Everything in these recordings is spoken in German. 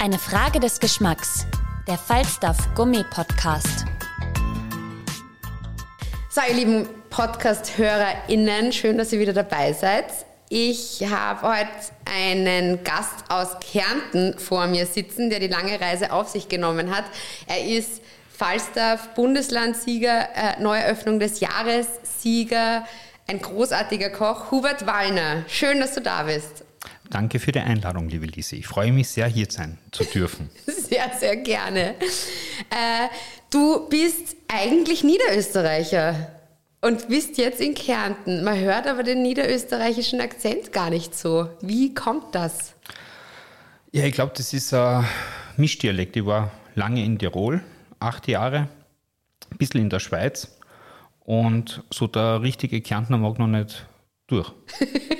Eine Frage des Geschmacks. Der Falstaff Gummi Podcast. So, ihr lieben Podcast-HörerInnen, schön, dass ihr wieder dabei seid. Ich habe heute einen Gast aus Kärnten vor mir sitzen, der die lange Reise auf sich genommen hat. Er ist Falstaff Bundeslandsieger, äh, Neueröffnung des Jahres Sieger, ein großartiger Koch, Hubert Wallner. Schön, dass du da bist. Danke für die Einladung, liebe Lise. Ich freue mich sehr, hier sein zu dürfen. sehr, sehr gerne. Äh, du bist eigentlich Niederösterreicher und bist jetzt in Kärnten. Man hört aber den niederösterreichischen Akzent gar nicht so. Wie kommt das? Ja, ich glaube, das ist ein Mischdialekt. Ich war lange in Tirol, acht Jahre, ein bisschen in der Schweiz und so der richtige Kärntner mag noch nicht durch.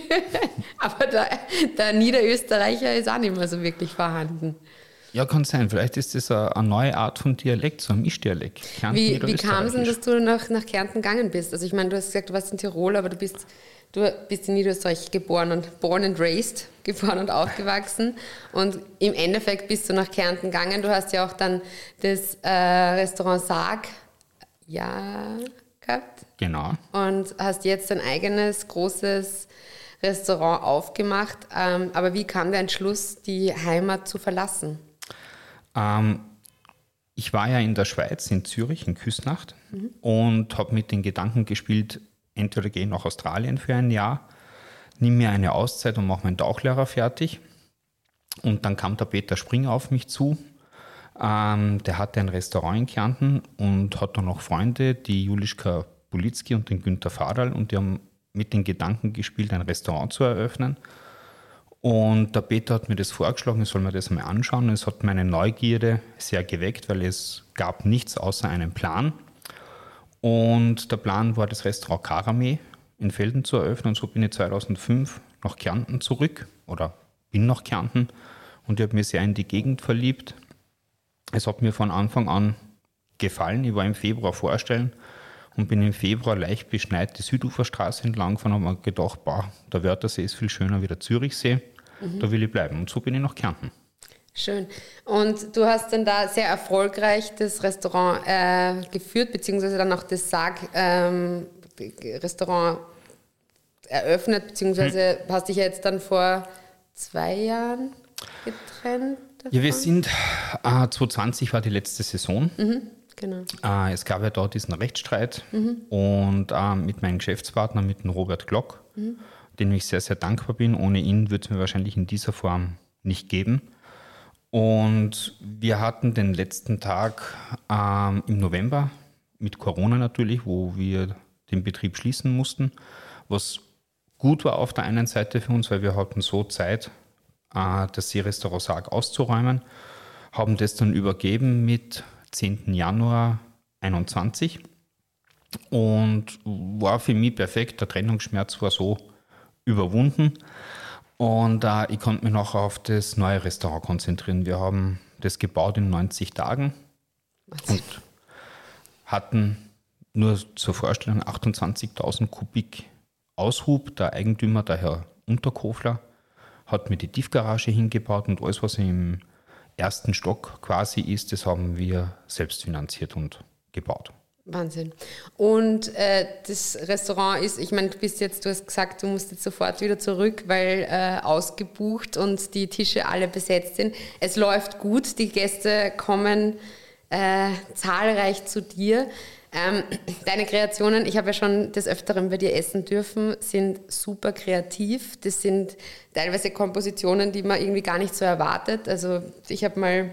Aber der, der, Niederösterreicher ist auch nicht mehr so wirklich vorhanden. Ja, kann sein. Vielleicht ist das eine, eine neue Art von Dialekt, so ein Mischdialekt. wie, wie kam es denn, dass du nach, nach Kärnten gegangen bist? Also ich meine, du hast gesagt, du warst in Tirol, aber du bist, du bist in Niederösterreich geboren und born and raised, geboren und aufgewachsen. Und im Endeffekt bist du nach Kärnten gegangen. Du hast ja auch dann das äh, Restaurant Sarg ja, gehabt. Genau. Und hast jetzt dein eigenes großes Restaurant aufgemacht. Ähm, aber wie kam der Entschluss, die Heimat zu verlassen? Ähm, ich war ja in der Schweiz, in Zürich, in Küsnacht mhm. und habe mit den Gedanken gespielt, entweder gehe ich nach Australien für ein Jahr, nimm mir eine Auszeit und mache meinen Tauchlehrer fertig. Und dann kam der Peter Springer auf mich zu. Ähm, der hatte ein Restaurant in Kärnten und hat dann noch Freunde, die Julischka Bulitzki und den Günther Fadal, und die haben mit den Gedanken gespielt, ein Restaurant zu eröffnen. Und der Peter hat mir das vorgeschlagen, ich soll mir das mal anschauen. Es hat meine Neugierde sehr geweckt, weil es gab nichts außer einen Plan. Und der Plan war, das Restaurant Karame in Felden zu eröffnen. Und so bin ich 2005 nach Kärnten zurück oder bin nach Kärnten und ich habe mir sehr in die Gegend verliebt. Es hat mir von Anfang an gefallen. Ich war im Februar vorstellen und bin im Februar leicht beschneit die Süduferstraße entlang gefahren und habe mir gedacht, boah, der Wörthersee ist viel schöner wie der Zürichsee, mhm. da will ich bleiben. Und so bin ich nach Kärnten. Schön. Und du hast dann da sehr erfolgreich das Restaurant äh, geführt, beziehungsweise dann auch das Sarg-Restaurant ähm, eröffnet, beziehungsweise hm. hast dich jetzt dann vor zwei Jahren getrennt? Ja, wir sind, äh, 2020 war die letzte Saison. Mhm. Genau. Äh, es gab ja dort diesen Rechtsstreit mhm. und äh, mit meinem Geschäftspartner, mit dem Robert Glock, mhm. dem ich sehr, sehr dankbar bin. Ohne ihn würde es mir wahrscheinlich in dieser Form nicht geben. Und wir hatten den letzten Tag ähm, im November mit Corona natürlich, wo wir den Betrieb schließen mussten, was gut war auf der einen Seite für uns, weil wir hatten so Zeit, das Seerestaurant Sarg auszuräumen, haben das dann übergeben mit 10. Januar 21 und war für mich perfekt. Der Trennungsschmerz war so überwunden und äh, ich konnte mich noch auf das neue Restaurant konzentrieren. Wir haben das gebaut in 90 Tagen und hatten nur zur Vorstellung 28.000 Kubik Aushub. Der Eigentümer, der Herr Unterkofler, hat mir die Tiefgarage hingebaut und alles, was im ersten Stock quasi ist, das haben wir selbst finanziert und gebaut. Wahnsinn. Und äh, das Restaurant ist, ich meine, du bist jetzt, du hast gesagt, du musst jetzt sofort wieder zurück, weil äh, ausgebucht und die Tische alle besetzt sind. Es läuft gut, die Gäste kommen äh, zahlreich zu dir. Ähm, deine Kreationen, ich habe ja schon des Öfteren bei dir essen dürfen, sind super kreativ. Das sind teilweise Kompositionen, die man irgendwie gar nicht so erwartet. Also ich habe mal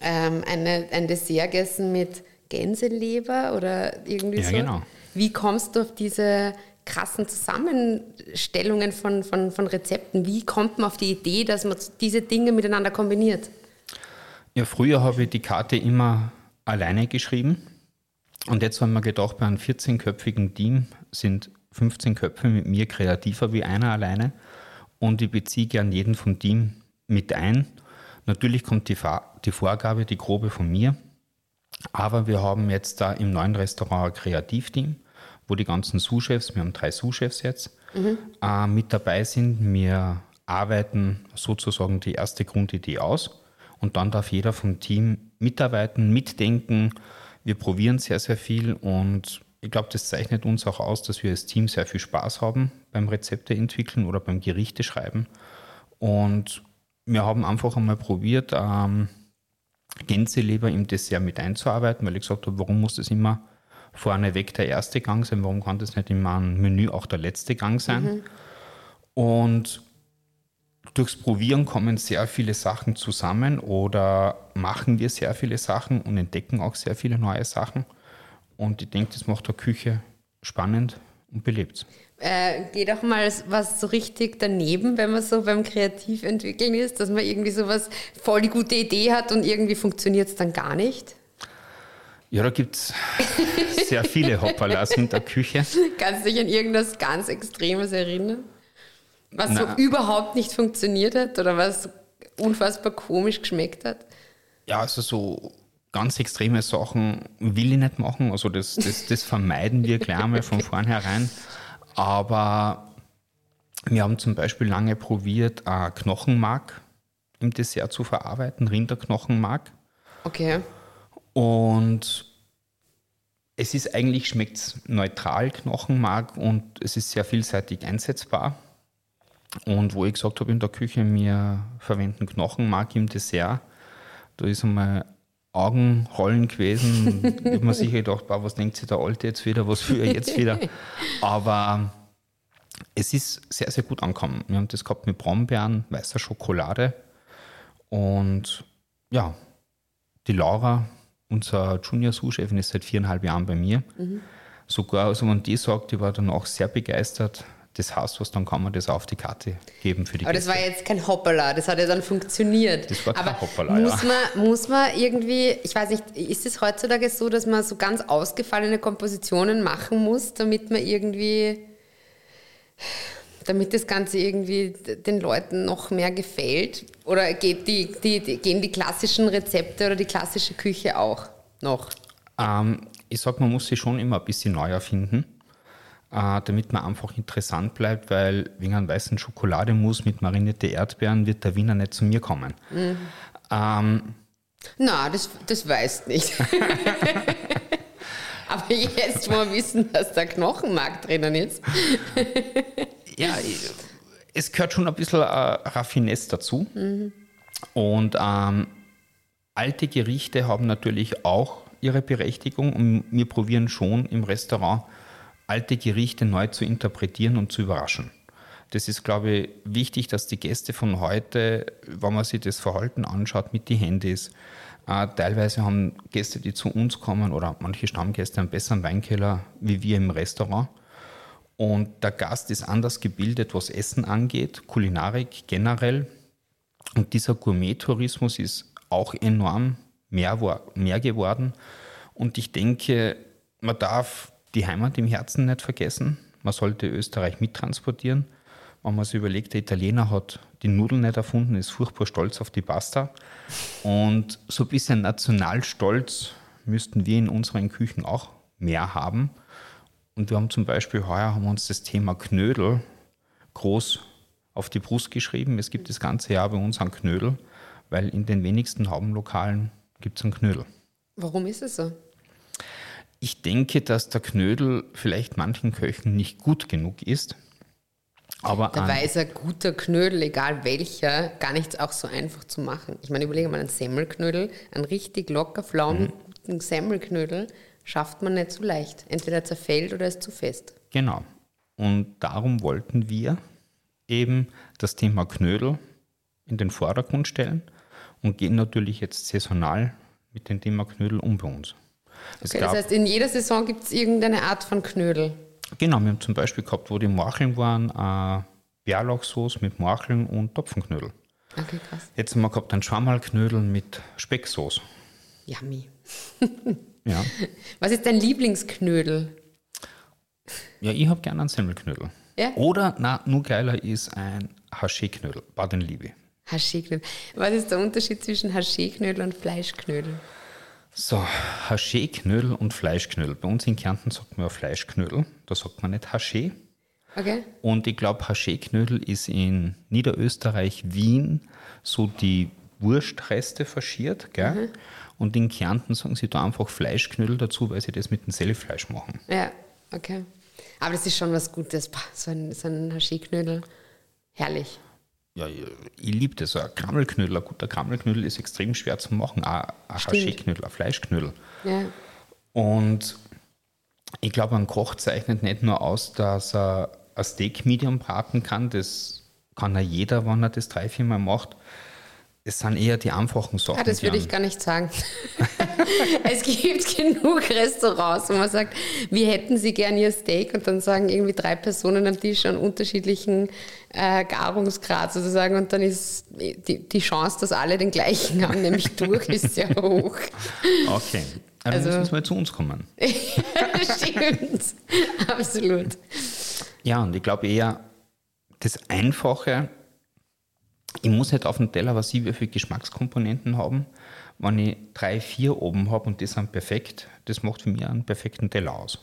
ähm, eine, ein Dessert gegessen mit Gänseleber oder irgendwie Ja, so. genau. Wie kommst du auf diese krassen Zusammenstellungen von, von, von Rezepten? Wie kommt man auf die Idee, dass man diese Dinge miteinander kombiniert? Ja, früher habe ich die Karte immer alleine geschrieben. Und jetzt haben wir gedacht, bei einem 14-köpfigen Team sind 15 Köpfe mit mir kreativer wie einer alleine. Und ich beziehe gern jeden vom Team mit ein. Natürlich kommt die, die Vorgabe, die grobe von mir. Aber wir haben jetzt da im neuen Restaurant ein Kreativteam, wo die ganzen Sous-Chefs, wir haben drei Sous-Chefs jetzt, äh, mit dabei sind. Wir arbeiten sozusagen die erste Grundidee aus und dann darf jeder vom Team mitarbeiten, mitdenken. Wir probieren sehr, sehr viel und ich glaube, das zeichnet uns auch aus, dass wir als Team sehr viel Spaß haben beim Rezepte entwickeln oder beim Gerichte schreiben. Und wir haben einfach einmal probiert, ähm, Gänseleber im Dessert mit einzuarbeiten, weil ich gesagt habe, warum muss das immer vorneweg der erste Gang sein? Warum kann das nicht immer ein Menü auch der letzte Gang sein? Und durchs Probieren kommen sehr viele Sachen zusammen oder machen wir sehr viele Sachen und entdecken auch sehr viele neue Sachen. Und ich denke, das macht der Küche spannend und belebt. Äh, geht auch mal was so richtig daneben, wenn man so beim Kreativentwickeln ist, dass man irgendwie sowas voll die gute Idee hat und irgendwie funktioniert es dann gar nicht? Ja, da gibt es sehr viele Hoppalas in der Küche. Kannst du dich an irgendwas ganz Extremes erinnern? Was Na. so überhaupt nicht funktioniert hat oder was unfassbar komisch geschmeckt hat? Ja, also so ganz extreme Sachen will ich nicht machen. Also das, das, das vermeiden wir gleich einmal von vornherein. Aber wir haben zum Beispiel lange probiert, äh, Knochenmark im Dessert zu verarbeiten, Rinderknochenmark. Okay. Und es ist eigentlich, schmeckt neutral, Knochenmark, und es ist sehr vielseitig einsetzbar. Und wo ich gesagt habe in der Küche, wir verwenden Knochenmark im Dessert, da ist einmal Augenrollen gewesen. Ich habe mir sicher gedacht, boah, was denkt sich der Alte jetzt wieder, was will er jetzt wieder? Aber es ist sehr, sehr gut angekommen. Wir haben das gehabt mit Brombeeren, weißer Schokolade und ja, die Laura, unser Junior Sous-Chefin, ist seit viereinhalb Jahren bei mir. Sogar, also wenn die sagt, die war dann auch sehr begeistert. Das heißt was, dann kann man das auf die Karte geben für die Aber das Gäste. war jetzt kein Hoppala, das hat ja dann funktioniert. Das war kein Aber Hoppala, muss ja. man, muss man irgendwie, ich weiß nicht, ist es heutzutage so, dass man so ganz ausgefallene Kompositionen machen muss, damit man irgendwie, damit das Ganze irgendwie den Leuten noch mehr gefällt? Oder geht die, die, die, gehen die klassischen Rezepte oder die klassische Küche auch noch? Ähm, ich sag, man muss sich schon immer ein bisschen neu erfinden, äh, damit man einfach interessant bleibt, weil wegen einem weißen Schokolademus mit marinierte Erdbeeren wird der Wiener nicht zu mir kommen. Ähm, Na, das, das weißt nicht. Aber jetzt, wo wir wissen, dass da Knochenmark drinnen ist. ja, es gehört schon ein bisschen äh, Raffinesse dazu. Und ähm, alte Gerichte haben natürlich auch ihre Berechtigung und wir probieren schon im Restaurant alte Gerichte neu zu interpretieren und zu überraschen. Das ist, glaube ich, wichtig, dass die Gäste von heute, wenn man sich das Verhalten anschaut mit den Handys, äh, teilweise haben Gäste, die zu uns kommen oder manche Stammgäste einen besseren Weinkeller wie wir im Restaurant. Und der Gast ist anders gebildet, was Essen angeht, Kulinarik generell. Und dieser Gourmet-Tourismus ist auch enorm mehr, mehr geworden. Und ich denke, man darf die Heimat im Herzen nicht vergessen. Man sollte Österreich mittransportieren. Wenn man sich überlegt, der Italiener hat die Nudeln nicht erfunden, ist furchtbar stolz auf die Pasta. Und so ein bisschen Nationalstolz müssten wir in unseren Küchen auch mehr haben. Und wir haben zum Beispiel heuer haben uns das Thema Knödel groß auf die Brust geschrieben. Es gibt das ganze Jahr bei uns einen Knödel, weil in den wenigsten Haubenlokalen gibt es einen Knödel. Warum ist es so? Ich denke, dass der Knödel vielleicht manchen Köchen nicht gut genug ist. Aber Dabei ist ein guter Knödel, egal welcher, gar nicht auch so einfach zu machen. Ich meine, überlege mal einen Semmelknödel, einen richtig locker, flaumigen, guten Semmelknödel schafft man nicht so leicht. Entweder er zerfällt oder ist zu fest. Genau. Und darum wollten wir eben das Thema Knödel in den Vordergrund stellen und gehen natürlich jetzt saisonal mit dem Thema Knödel um bei uns. Okay, das heißt, in jeder Saison gibt es irgendeine Art von Knödel. genau, wir haben zum Beispiel gehabt, wo die Morcheln waren, äh, Bärlauchsoße mit Morcheln und Topfenknödel. Okay, krass. Jetzt haben wir gehabt einen Schwammerlknödel mit Specksoße. Yummy. Ja, Was ist dein Lieblingsknödel? ja ich habe gerne einen Semmelknödel. Ja? Oder, na, nur geiler ist ein Haché-Knödel. Baden liebe. Haché-Knödel. Was ist der Unterschied zwischen Haché-Knödel und Fleischknödel? So, Haché-Knödel und Fleischknödel. Bei uns in Kärnten sagt man ja Fleischknödel, da sagt man nicht Haché. Okay? Und ich glaube, Haché-Knödel ist in Niederösterreich, Wien, so die Wurstreste faschiert. Gell? Und in Kärnten sagen sie da einfach Fleischknödel dazu, weil sie das mit dem Sellefleisch machen. Ja, okay. Aber das ist schon was Gutes. So ein, so ein Haché-Knödel. Herrlich. Ja, ich, liebe das. Ein Krammelknödel, ein guter Krammelknödel ist extrem schwer zu machen. Ein, ein. Haché-Knödel, ein Fleischknödel. Ja. Und ich glaube, ein Koch zeichnet nicht nur aus, dass er ein Steak Medium braten kann, das kann ja jeder, wenn er das drei, viermal macht. Es sind eher die einfachen Sachen. Ah, das würde ich gar nicht sagen. es gibt genug Restaurants, wo man sagt, wir hätten sie gern ihr Steak und dann sagen irgendwie drei Personen am Tisch an unterschiedlichen äh, Garungsgrad sozusagen und dann ist die, die Chance, dass alle den gleichen haben, nämlich durch, ist sehr hoch. Okay. Also, Also- müssen wir zu uns kommen. Stimmt, absolut. Ja, und ich glaube eher, das Einfache, ich muss nicht auf dem Teller, was ich wie viele Geschmackskomponenten haben. Wenn ich drei, vier oben habe und die sind perfekt, das macht für mich einen perfekten Teller aus.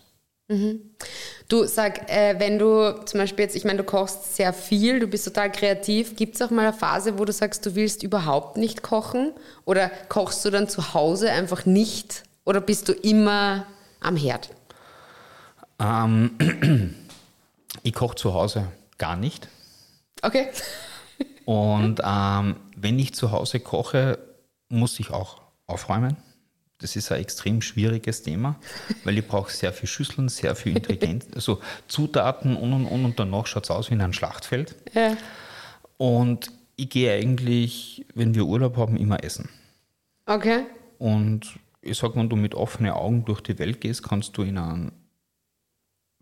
Du sag, äh, wenn du zum Beispiel jetzt, ich meine, du kochst sehr viel, du bist total kreativ, gibt es auch mal eine Phase, wo du sagst, du willst überhaupt nicht kochen? Oder kochst du dann zu Hause einfach nicht? Oder bist du immer am Herd? Ähm, ich koche zu Hause gar nicht. Okay. Und ähm, wenn ich zu Hause koche, muss ich auch aufräumen. Das ist ein extrem schwieriges Thema, weil ich brauche sehr viel Schüsseln, sehr viel Intelligenz, also Zutaten und und und und danach schaut es aus wie in einem Schlachtfeld. Ja. Und ich gehe eigentlich, wenn wir Urlaub haben, immer essen. Okay. Und ich sage, wenn du mit offenen Augen durch die Welt gehst, kannst du in einem,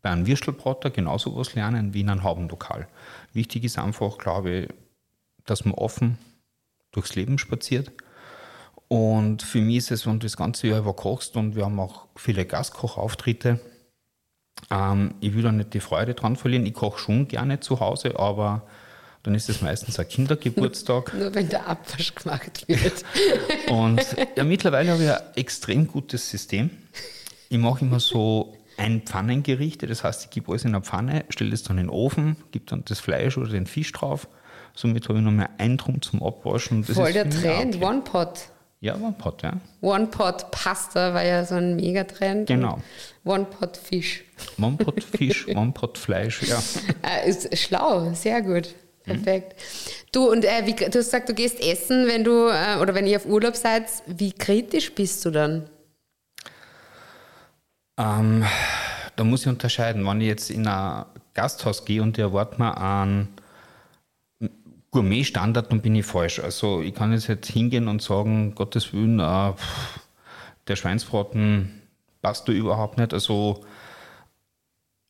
bei einem Würstelbrater genauso was lernen wie in einem Haubenlokal. Wichtig ist einfach, glaube ich, dass man offen durchs Leben spaziert. Und für mich ist es, wenn du das ganze Jahr über kochst und wir haben auch viele Gastkochauftritte, ähm, ich will da nicht die Freude dran verlieren. Ich koche schon gerne zu Hause, aber dann ist es meistens ein Kindergeburtstag. Nur wenn der Abwasch gemacht wird. Und ja, mittlerweile habe ich ein extrem gutes System. Ich mache immer so ein Pfannengericht, das heißt, ich gebe alles in eine Pfanne, stelle das dann in den Ofen, gebe dann das Fleisch oder den Fisch drauf. Somit habe ich noch mehr ein Drum zum Abwaschen. Das Voll der Trend, okay. One Pot. Ja, One Pot, ja. One Pot Pasta war ja so ein Megatrend. Genau. One Pot Fisch. One Pot Fisch, One Pot Fleisch, ja. Äh, ist schlau, sehr gut. Perfekt. Du, und äh, wie, du hast gesagt, du gehst essen, wenn du, äh, oder wenn ihr auf Urlaub seid. Wie kritisch bist du dann? Ähm, da muss ich unterscheiden. Wenn ich jetzt in ein Gasthaus gehe und ich erwarte mir einen Gourmet-Standard, dann bin ich falsch. Also ich kann jetzt nicht hingehen und sagen, Gottes Willen, äh, der Schweinsbraten passt da überhaupt nicht. Also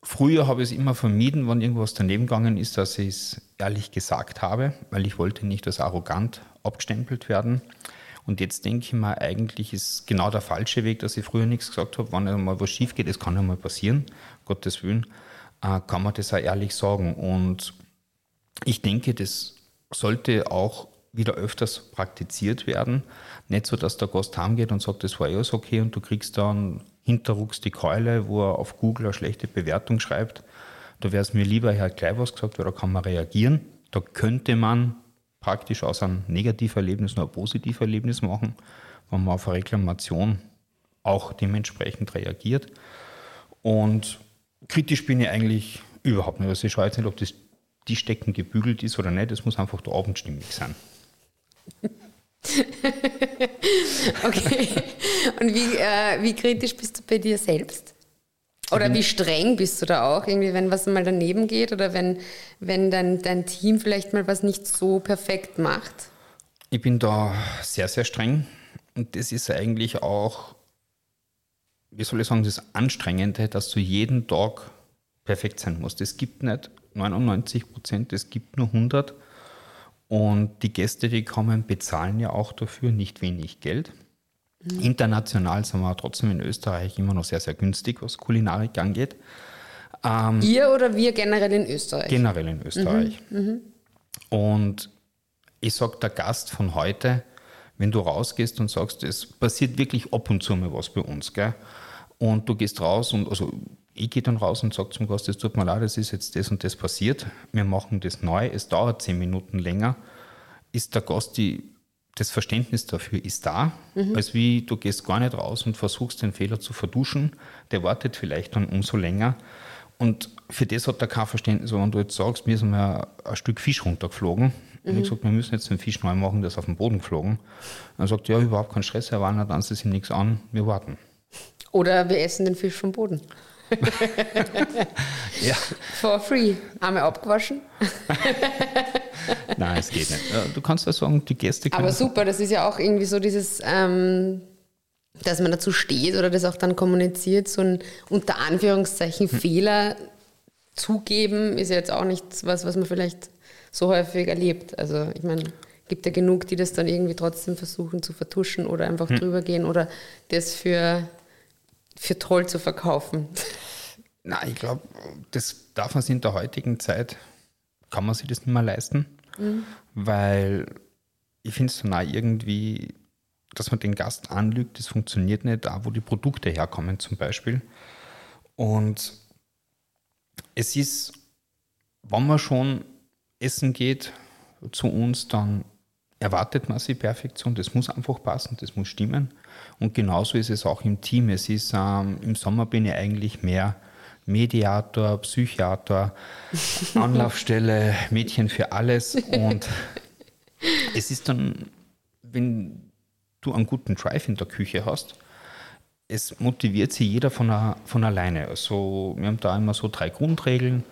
früher habe ich es immer vermieden, wenn irgendwas daneben gegangen ist, dass ich es ehrlich gesagt habe, weil ich wollte nicht als arrogant abgestempelt werden. Und jetzt denke ich mir, eigentlich ist genau der falsche Weg, dass ich früher nichts gesagt habe. Wenn mal was schief geht, das kann ja mal passieren, Gottes Willen, äh, kann man das auch ehrlich sagen. Und ich denke, das sollte auch wieder öfters praktiziert werden. Nicht so, dass der Gast heimgeht und sagt, das war alles okay und du kriegst dann hinterrucks die Keule, wo er auf Google eine schlechte Bewertung schreibt. Da wäre es mir lieber, er hat gleich was gesagt, weil da kann man reagieren. Da könnte man praktisch aus einem Negativerlebnis nur ein Positiverlebnis machen, wenn man auf eine Reklamation auch dementsprechend reagiert. Und kritisch bin ich eigentlich überhaupt nicht. Also ich schaue jetzt nicht, ob das die Stecken gebügelt ist oder nicht. Es muss einfach der Abend stimmig sein. Okay. Und wie, äh, wie kritisch bist du bei dir selbst? Oder wie streng bist du da auch, irgendwie, wenn was mal daneben geht oder wenn, wenn dein, dein Team vielleicht mal was nicht so perfekt macht? Ich bin da sehr, sehr streng. Und das ist eigentlich auch wie soll ich sagen, das Anstrengende, dass du jeden Tag perfekt sein musst. Es gibt nicht 99 Prozent, es gibt nur 100. Und die Gäste, die kommen, bezahlen ja auch dafür nicht wenig Geld. Mhm. International sind wir trotzdem in Österreich immer noch sehr, sehr günstig, was Kulinarik angeht. Ähm, Ihr oder wir generell in Österreich? Generell in Österreich. Mhm. Mhm. Und ich sage, der Gast von heute, wenn du rausgehst und sagst, es passiert wirklich ab und zu mal was bei uns, gell? Und du gehst raus und also ich gehe dann raus und sage zum Gast, es tut mir leid, es ist jetzt das und das passiert. Wir machen das neu, es dauert zehn Minuten länger. Ist der Gast die, das Verständnis dafür ist da, mhm. als wie du gehst gar nicht raus und versuchst den Fehler zu verduschen. Der wartet vielleicht dann umso länger. Und für das hat er kein Verständnis. Wenn du jetzt sagst, mir ist mal ein Stück Fisch runtergeflogen, mhm. und ich gesagt, wir müssen jetzt den Fisch neu machen, der ist auf den Boden geflogen. Dann sagt er, ja, überhaupt kein Stress, Herr Warner, dann ist es ihm nichts an, wir warten. Oder wir essen den Fisch vom Boden. Ja. For free. Einmal abgewaschen. Nein, es geht nicht. Du kannst ja sagen, die Gäste können. Aber super, das ist ja auch irgendwie so dieses, ähm, dass man dazu steht oder das auch dann kommuniziert, so ein unter Anführungszeichen hm. Fehler zugeben, ist ja jetzt auch nichts, was, was man vielleicht so häufig erlebt. Also ich meine, gibt ja genug, die das dann irgendwie trotzdem versuchen zu vertuschen oder einfach hm. drüber gehen oder das für für toll zu verkaufen? Nein, ich glaube, das darf man sich in der heutigen Zeit, kann man sich das nicht mehr leisten, mhm. weil ich finde es so nah irgendwie, dass man den Gast anlügt, das funktioniert nicht, da wo die Produkte herkommen zum Beispiel. Und es ist, wenn man schon essen geht zu uns, dann erwartet man sich Perfektion, das muss einfach passen, das muss stimmen. Und genauso ist es auch im Team. Es ist, ähm, im Sommer bin ich eigentlich mehr Mediator, Psychiater, Anlaufstelle, Mädchen für alles. Und es ist dann, wenn du einen guten Drive in der Küche hast, es motiviert sich jeder von, von alleine. Also wir haben da immer so drei Grundregeln.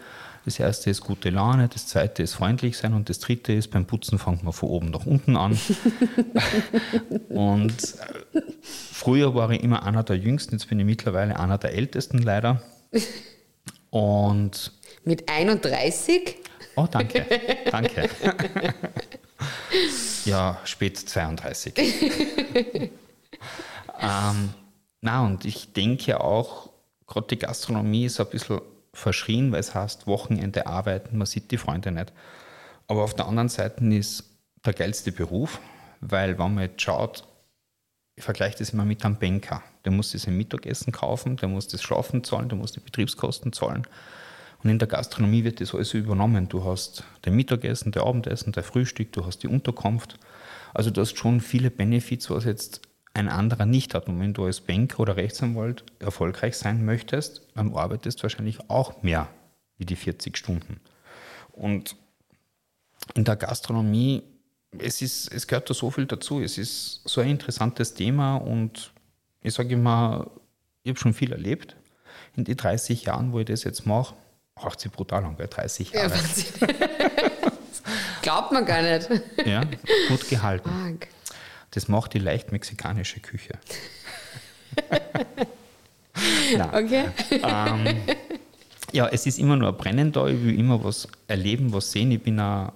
Das erste ist gute Laune, das zweite ist freundlich sein und das dritte ist beim Putzen fängt man von oben nach unten an. und äh, früher war ich immer einer der Jüngsten, jetzt bin ich mittlerweile einer der Ältesten leider. Und mit 31? Oh, danke, danke. ja, spät 32. ähm, na, und ich denke auch, gerade die Gastronomie ist ein bisschen verschrien, weil es heißt Wochenende arbeiten, man sieht die Freunde nicht. Aber auf der anderen Seite ist der geilste Beruf, weil wenn man jetzt schaut, ich vergleiche das immer mit einem Banker. Der muss das im Mittagessen kaufen, der muss das Schlafen zahlen, der muss die Betriebskosten zahlen. Und in der Gastronomie wird das alles übernommen. Du hast dein Mittagessen, dein Abendessen, dein Frühstück, du hast die Unterkunft. Also du hast schon viele Benefits, was jetzt ein anderer nicht hat. Und wenn du als Banker oder Rechtsanwalt erfolgreich sein möchtest, dann arbeitest du wahrscheinlich auch mehr wie die 40 Stunden. Und in der Gastronomie, es, ist, es gehört da so viel dazu. Es ist so ein interessantes Thema und ich sage immer, ich habe schon viel erlebt in den 30 Jahren, wo ich das jetzt mache. Macht sich brutal lang, 30 Jahre. Ja, Glaubt man gar nicht. Ja, gut gehalten. Arg. Das macht die leicht mexikanische Küche. okay. Ähm, ja, es ist immer nur ein Brennen da. Ich will immer was erleben, was sehen. Ich bin ein,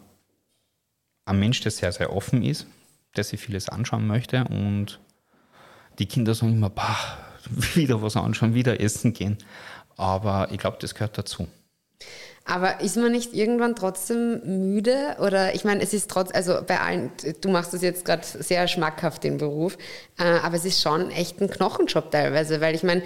ein Mensch, der sehr, sehr offen ist, der sich vieles anschauen möchte. Und die Kinder sagen immer, bah, wieder was anschauen, wieder essen gehen. Aber ich glaube, das gehört dazu. Aber ist man nicht irgendwann trotzdem müde? Oder ich meine, es ist trotz, also bei allen, du machst das jetzt gerade sehr schmackhaft, den Beruf, äh, aber es ist schon echt ein Knochenjob teilweise, weil ich meine,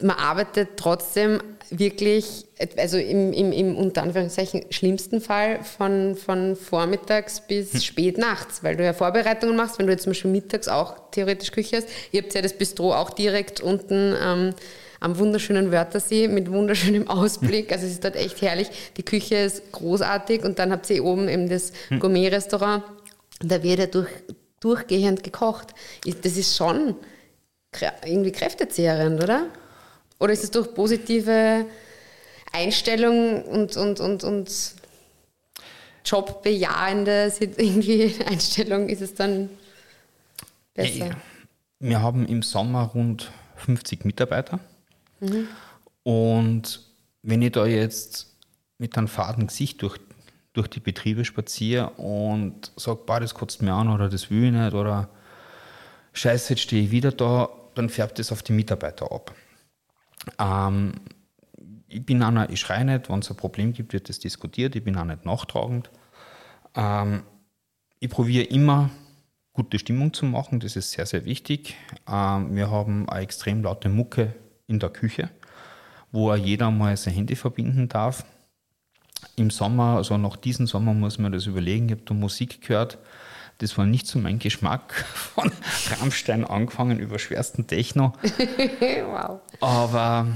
man arbeitet trotzdem wirklich, also im, im, im unter Anführungszeichen schlimmsten Fall von, von vormittags bis hm. spät nachts, weil du ja Vorbereitungen machst, wenn du jetzt zum Beispiel mittags auch theoretisch Küche hast. Ihr habt ja das Bistro auch direkt unten ähm, am wunderschönen Wörthersee mit wunderschönem Ausblick. Also es ist dort echt herrlich. Die Küche ist großartig und dann habt ihr oben eben das hm. Gourmet-Restaurant. Da wird ja durch, durchgehend gekocht. Das ist schon irgendwie kräftezehrend, oder? Oder ist es durch positive Einstellung und, und, und, und jobbejahende irgendwie Einstellung ist es dann besser? Wir haben im Sommer rund 50 Mitarbeiter. Mhm. Und wenn ich da jetzt mit einem faden Gesicht durch, durch die Betriebe spaziere und sage, das kotzt mir an oder das will ich nicht oder scheiße, jetzt stehe ich wieder da, dann färbt es auf die Mitarbeiter ab. Ähm, ich bin einer, ich schreie nicht, wenn es ein Problem gibt, wird das diskutiert, ich bin auch nicht nachtragend. Ähm, ich probiere immer gute Stimmung zu machen, das ist sehr, sehr wichtig. Ähm, wir haben eine extrem laute Mucke in der Küche, wo jeder mal sein Handy verbinden darf. Im Sommer, also nach diesem Sommer muss man das überlegen, ich habe da Musik gehört, das war nicht so mein Geschmack, von Rammstein angefangen über schwersten Techno. wow. Aber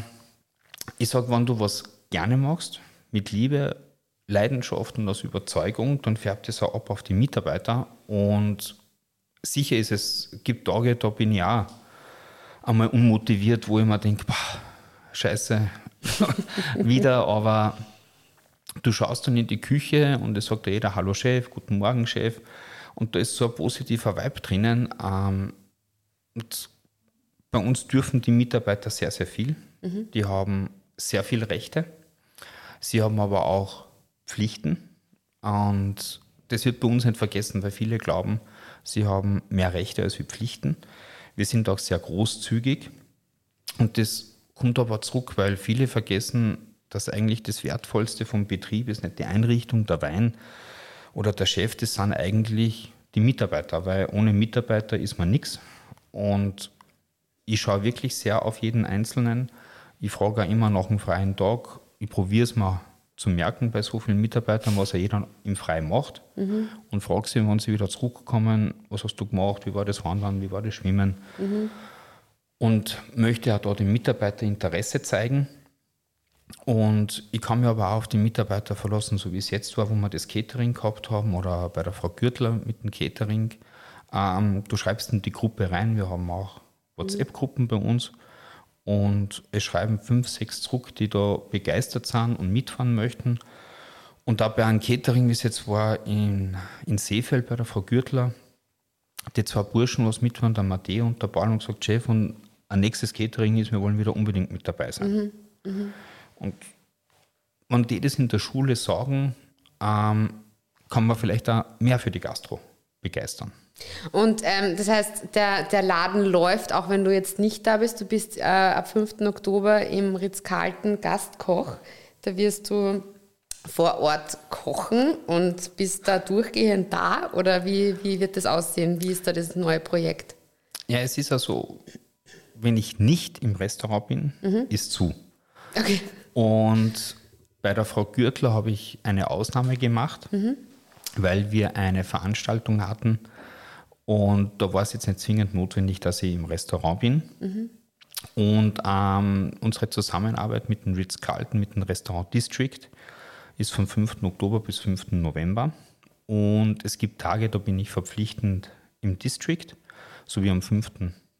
ich sage, wenn du was gerne machst, mit Liebe, Leidenschaft und aus Überzeugung, dann färbt es auch ab auf die Mitarbeiter. Und sicher ist es, gibt Tage, da bin ich auch einmal unmotiviert, wo ich mir denke, scheiße, wieder, aber du schaust dann in die Küche und es sagt jeder Hallo Chef, guten Morgen Chef. Und da ist so ein positiver Vibe drinnen. Ähm, und bei uns dürfen die Mitarbeiter sehr, sehr viel. Mhm. Die haben sehr viele Rechte. Sie haben aber auch Pflichten. Und das wird bei uns nicht vergessen, weil viele glauben, sie haben mehr Rechte als Pflichten. Wir sind auch sehr großzügig. Und das kommt aber zurück, weil viele vergessen, dass eigentlich das Wertvollste vom Betrieb ist nicht die Einrichtung, der Wein oder der Chef, das sind eigentlich die Mitarbeiter, weil ohne Mitarbeiter ist man nichts. Und ich schaue wirklich sehr auf jeden Einzelnen. Ich frage auch immer nach einem freien Tag. Ich probiere es mal zu merken bei so vielen Mitarbeitern, was er jeder im Freien macht. Mhm. Und frage sie, wenn sie wieder zurückkommen, was hast du gemacht, wie war das Wandern, wie war das Schwimmen. Mhm. Und möchte auch da den Mitarbeitern Interesse zeigen. Und ich kann mich aber auch auf die Mitarbeiter verlassen, so wie es jetzt war, wo wir das Catering gehabt haben oder bei der Frau Gürtler mit dem Catering. Ähm, du schreibst in die Gruppe rein, wir haben auch WhatsApp-Gruppen bei uns. Und es schreiben fünf, sechs zurück, die da begeistert sind und mitfahren möchten. Und da bei einem Catering, wie es jetzt war, in, in Seefeld bei der Frau Gürtler, die zwei Burschen, was mitfahren, der Matteo und der Paul, und gesagt, Chef, und ein nächstes Catering ist, wir wollen wieder unbedingt mit dabei sein. Mhm. Mhm. Und wenn die das in der Schule sagen, ähm, kann man vielleicht auch mehr für die Gastro begeistern. Und ähm, das heißt, der, der Laden läuft, auch wenn du jetzt nicht da bist. Du bist äh, ab 5. Oktober im Ritz-Carlton Gastkoch. Da wirst du vor Ort kochen und bist da durchgehend da? Oder wie, wie wird das aussehen? Wie ist da das neue Projekt? Ja, es ist also, wenn ich nicht im Restaurant bin, mhm. ist zu. Okay. Und bei der Frau Gürtler habe ich eine Ausnahme gemacht, mhm. weil wir eine Veranstaltung hatten, und da war es jetzt nicht zwingend notwendig, dass ich im Restaurant bin. Mhm. Und ähm, unsere Zusammenarbeit mit dem Ritz-Carlton, mit dem Restaurant District, ist vom 5. Oktober bis 5. November. Und es gibt Tage, da bin ich verpflichtend im District, so wie am 5.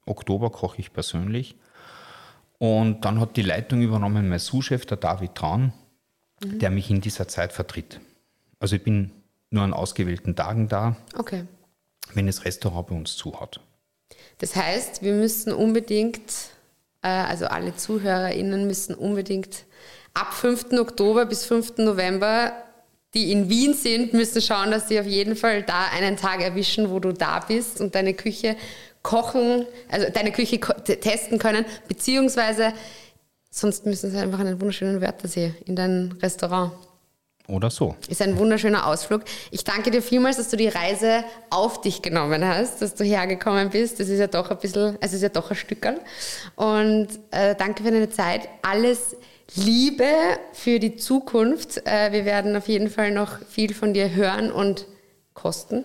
Oktober koche ich persönlich. Und dann hat die Leitung übernommen mein Sous-Chef, der David Traun, mhm. der mich in dieser Zeit vertritt. Also ich bin nur an ausgewählten Tagen da. Okay wenn das Restaurant bei uns zu hat. Das heißt, wir müssen unbedingt, äh, also alle ZuhörerInnen müssen unbedingt ab 5. Oktober bis 5. November, die in Wien sind, müssen schauen, dass sie auf jeden Fall da einen Tag erwischen, wo du da bist und deine Küche kochen, also deine Küche testen können, beziehungsweise sonst müssen sie einfach einen wunderschönen Wörtersee in dein Restaurant oder so. Ist ein wunderschöner Ausflug. Ich danke dir vielmals, dass du die Reise auf dich genommen hast, dass du hergekommen bist. Das ist ja doch ein bisschen, also ist ja doch ein Stückerl. Und äh, danke für deine Zeit. Alles Liebe für die Zukunft. Äh, wir werden auf jeden Fall noch viel von dir hören und kosten.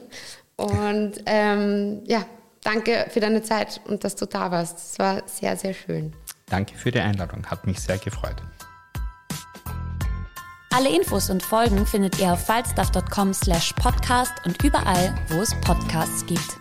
Und ähm, ja, danke für deine Zeit und dass du da warst. Es war sehr, sehr schön. Danke für die Einladung. Hat mich sehr gefreut. Alle Infos und Folgen findet ihr auf falstaff.com slash podcast und überall, wo es Podcasts gibt.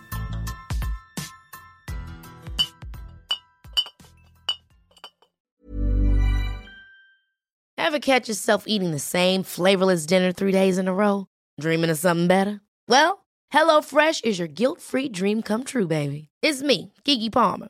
Ever catch yourself eating the same flavorless dinner three days in a row? Dreaming of something better? Well, HelloFresh is your guilt-free dream come true, baby. It's me, Kiki Palmer.